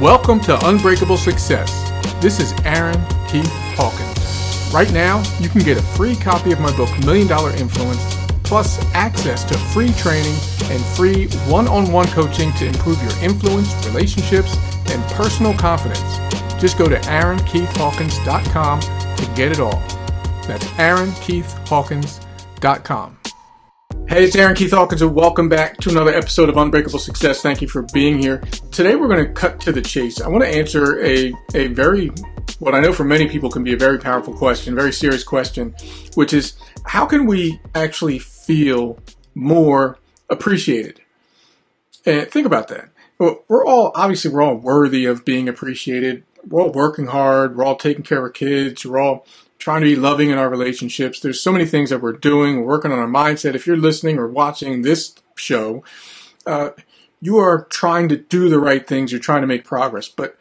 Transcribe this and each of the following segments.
Welcome to Unbreakable Success. This is Aaron Keith Hawkins. Right now, you can get a free copy of my book, Million Dollar Influence, plus access to free training and free one on one coaching to improve your influence, relationships, and personal confidence. Just go to aaronkeithhawkins.com to get it all. That's aaronkeithhawkins.com. Hey, it's Aaron Keith Hawkins, and welcome back to another episode of Unbreakable Success. Thank you for being here. Today, we're going to cut to the chase. I want to answer a, a very, what I know for many people can be a very powerful question, very serious question, which is how can we actually feel more appreciated? And think about that. We're all, obviously, we're all worthy of being appreciated. We're all working hard. We're all taking care of kids. We're all trying to be loving in our relationships. There's so many things that we're doing, we're working on our mindset. If you're listening or watching this show, uh, you are trying to do the right things, you're trying to make progress. But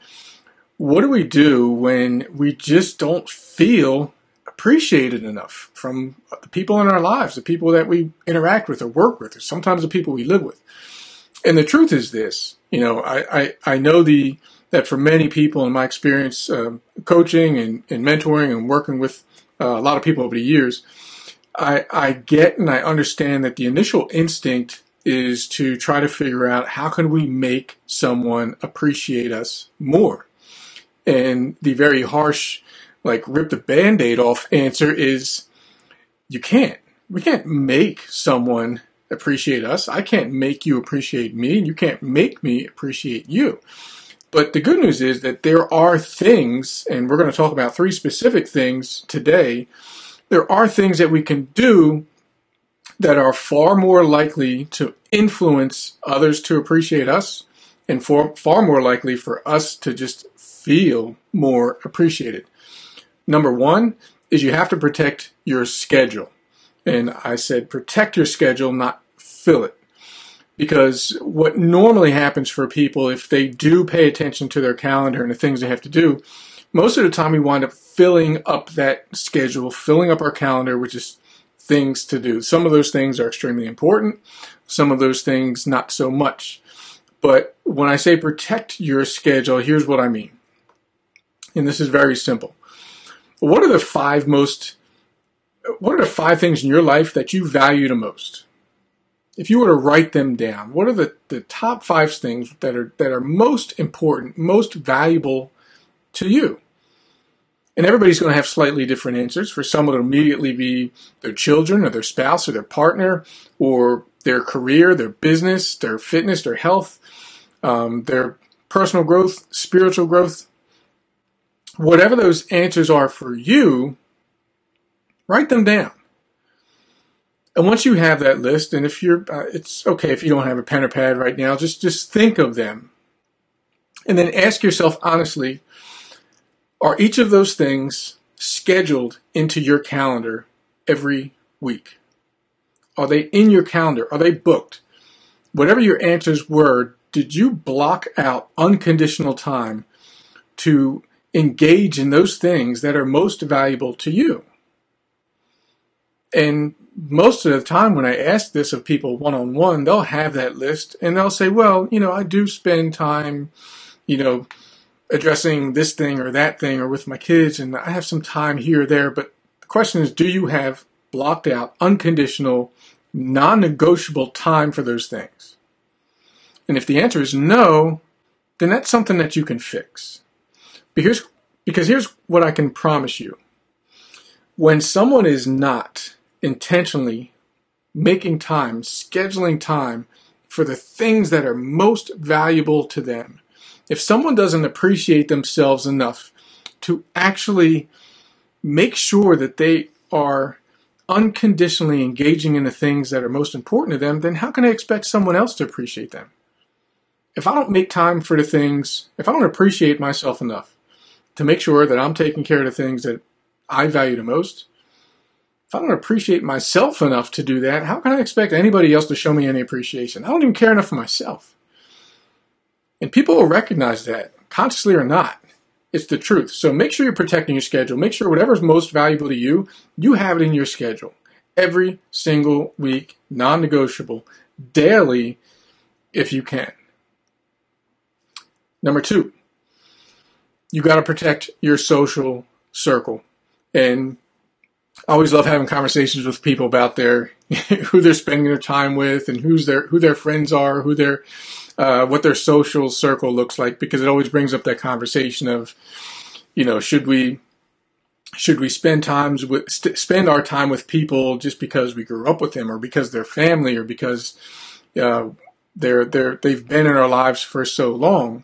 what do we do when we just don't feel appreciated enough from the people in our lives, the people that we interact with or work with, or sometimes the people we live with? And the truth is this, you know, I, I, I know the, that for many people in my experience um, coaching and, and, mentoring and working with uh, a lot of people over the years, I, I get and I understand that the initial instinct is to try to figure out how can we make someone appreciate us more. And the very harsh, like rip the band-aid off answer is you can't. We can't make someone appreciate us. I can't make you appreciate me, and you can't make me appreciate you. But the good news is that there are things, and we're going to talk about three specific things today. There are things that we can do that are far more likely to influence others to appreciate us and for, far more likely for us to just feel more appreciated. Number one is you have to protect your schedule. And I said protect your schedule, not fill it. Because what normally happens for people, if they do pay attention to their calendar and the things they have to do, most of the time we wind up filling up that schedule, filling up our calendar, which is things to do. Some of those things are extremely important, some of those things not so much. But when I say protect your schedule, here's what I mean. And this is very simple. What are the five most what are the five things in your life that you value the most? If you were to write them down, what are the, the top five things that are that are most important, most valuable to you? And everybody's going to have slightly different answers. For some, it'll immediately be their children or their spouse or their partner or their career, their business, their fitness, their health, um, their personal growth, spiritual growth. Whatever those answers are for you, write them down. And once you have that list, and if you're, uh, it's okay if you don't have a pen or pad right now, just, just think of them. And then ask yourself honestly, are each of those things scheduled into your calendar every week? Are they in your calendar? Are they booked? Whatever your answers were, did you block out unconditional time to engage in those things that are most valuable to you? And most of the time when I ask this of people one on one, they'll have that list and they'll say, well, you know, I do spend time, you know, addressing this thing or that thing or with my kids and I have some time here or there. But the question is, do you have blocked out unconditional, non negotiable time for those things? And if the answer is no, then that's something that you can fix. But here's, because here's what I can promise you. When someone is not intentionally making time, scheduling time for the things that are most valuable to them. If someone doesn't appreciate themselves enough to actually make sure that they are unconditionally engaging in the things that are most important to them, then how can I expect someone else to appreciate them? If I don't make time for the things, if I don't appreciate myself enough to make sure that I'm taking care of the things that I value the most, if I don't appreciate myself enough to do that, how can I expect anybody else to show me any appreciation? I don't even care enough for myself. And people will recognize that, consciously or not. It's the truth. So make sure you're protecting your schedule. Make sure whatever's most valuable to you, you have it in your schedule. Every single week, non negotiable, daily, if you can. Number two, you got to protect your social circle. And I always love having conversations with people about their who they're spending their time with and who's their who their friends are, who their uh, what their social circle looks like, because it always brings up that conversation of, you know, should we should we spend times with st- spend our time with people just because we grew up with them or because they're family or because uh, they're they're they've been in our lives for so long?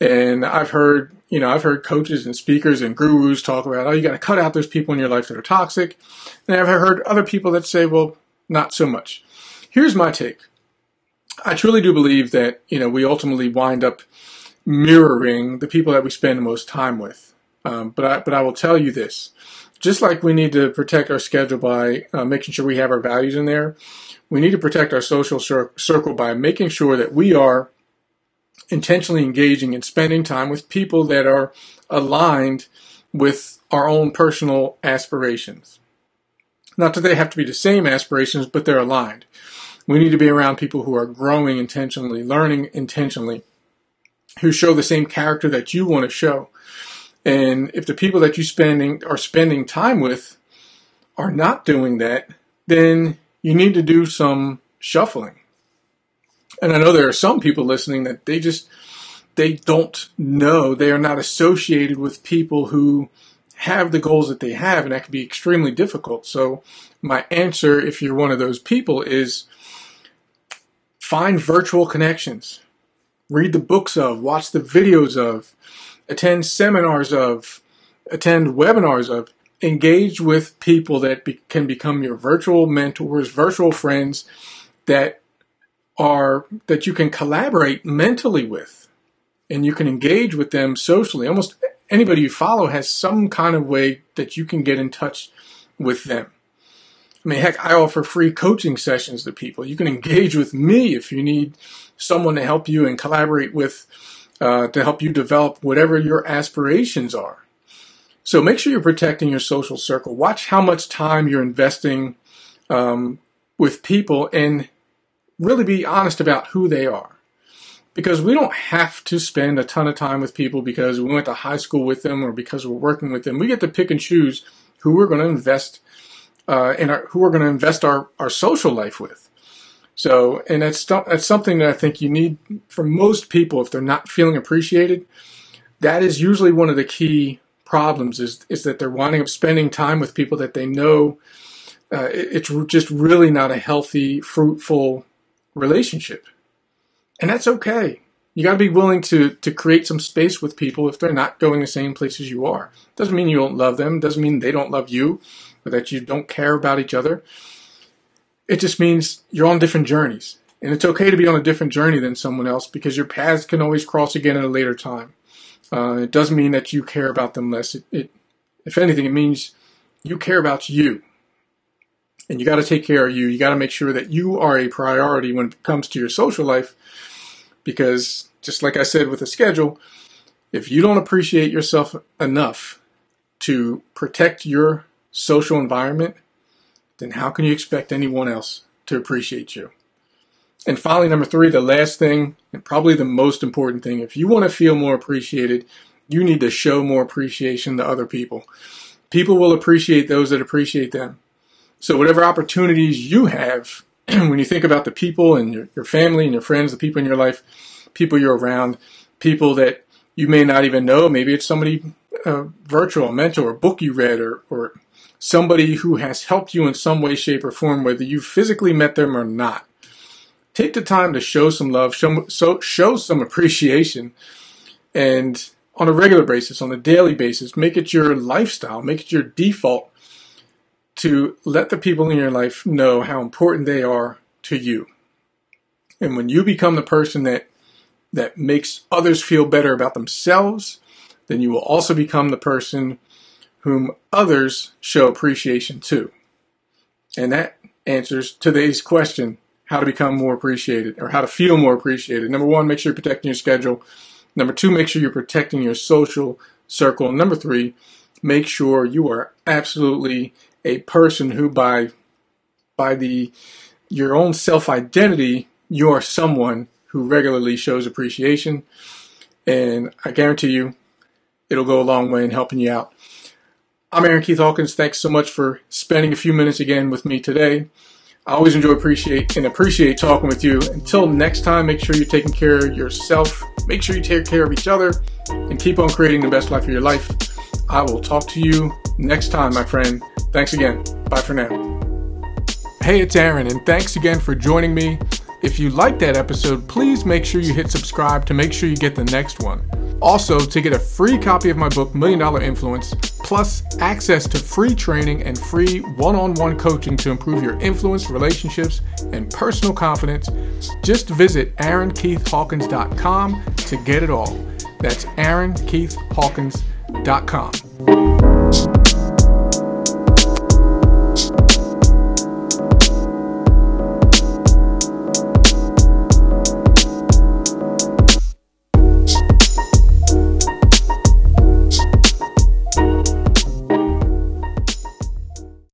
And I've heard you know I've heard coaches and speakers and gurus talk about oh you got to cut out those people in your life that are toxic. And I've heard other people that say well not so much. Here's my take. I truly do believe that you know we ultimately wind up mirroring the people that we spend the most time with. Um, but I, but I will tell you this: just like we need to protect our schedule by uh, making sure we have our values in there, we need to protect our social cir- circle by making sure that we are intentionally engaging and spending time with people that are aligned with our own personal aspirations. Not that they have to be the same aspirations, but they're aligned. We need to be around people who are growing intentionally, learning intentionally, who show the same character that you want to show. And if the people that you spending are spending time with are not doing that, then you need to do some shuffling. And I know there are some people listening that they just they don't know, they are not associated with people who have the goals that they have, and that can be extremely difficult. So my answer, if you're one of those people, is find virtual connections. Read the books of, watch the videos of, attend seminars of, attend webinars of, engage with people that be, can become your virtual mentors, virtual friends that are that you can collaborate mentally with and you can engage with them socially. Almost anybody you follow has some kind of way that you can get in touch with them. I mean, heck, I offer free coaching sessions to people. You can engage with me if you need someone to help you and collaborate with uh, to help you develop whatever your aspirations are. So make sure you're protecting your social circle. Watch how much time you're investing um, with people and really be honest about who they are. Because we don't have to spend a ton of time with people because we went to high school with them or because we're working with them. We get to pick and choose who we're going to invest uh, in our, who we're going to invest our, our social life with. So, and that's that's something that I think you need for most people if they're not feeling appreciated. That is usually one of the key problems is is that they're winding up spending time with people that they know uh, it, it's just really not a healthy, fruitful relationship, and that's okay. You got to be willing to to create some space with people if they're not going the same places you are. Doesn't mean you don't love them. Doesn't mean they don't love you, or that you don't care about each other. It just means you're on different journeys. And it's okay to be on a different journey than someone else because your paths can always cross again at a later time. Uh, it doesn't mean that you care about them less. It, it, if anything, it means you care about you. And you got to take care of you. You got to make sure that you are a priority when it comes to your social life. Because just like I said with the schedule, if you don't appreciate yourself enough to protect your social environment, then how can you expect anyone else to appreciate you? And finally, number three, the last thing, and probably the most important thing, if you want to feel more appreciated, you need to show more appreciation to other people. People will appreciate those that appreciate them. So, whatever opportunities you have, when you think about the people and your, your family and your friends, the people in your life, people you're around, people that you may not even know, maybe it's somebody uh, virtual, a mentor, a book you read, or, or somebody who has helped you in some way, shape, or form, whether you physically met them or not. Take the time to show some love, show, so, show some appreciation, and on a regular basis, on a daily basis, make it your lifestyle, make it your default to let the people in your life know how important they are to you. And when you become the person that that makes others feel better about themselves, then you will also become the person whom others show appreciation to. And that answers today's question how to become more appreciated or how to feel more appreciated. Number one, make sure you're protecting your schedule. Number two, make sure you're protecting your social circle. Number three, make sure you are absolutely a person who by by the your own self-identity, you are someone who regularly shows appreciation. And I guarantee you, it'll go a long way in helping you out. I'm Aaron Keith Hawkins. Thanks so much for spending a few minutes again with me today. I always enjoy appreciate and appreciate talking with you. Until next time, make sure you're taking care of yourself. Make sure you take care of each other and keep on creating the best life of your life. I will talk to you next time, my friend. Thanks again. Bye for now. Hey, it's Aaron, and thanks again for joining me. If you liked that episode, please make sure you hit subscribe to make sure you get the next one. Also, to get a free copy of my book, Million Dollar Influence, plus access to free training and free one on one coaching to improve your influence, relationships, and personal confidence, just visit AaronKeithHawkins.com to get it all. That's AaronKeithHawkins.com.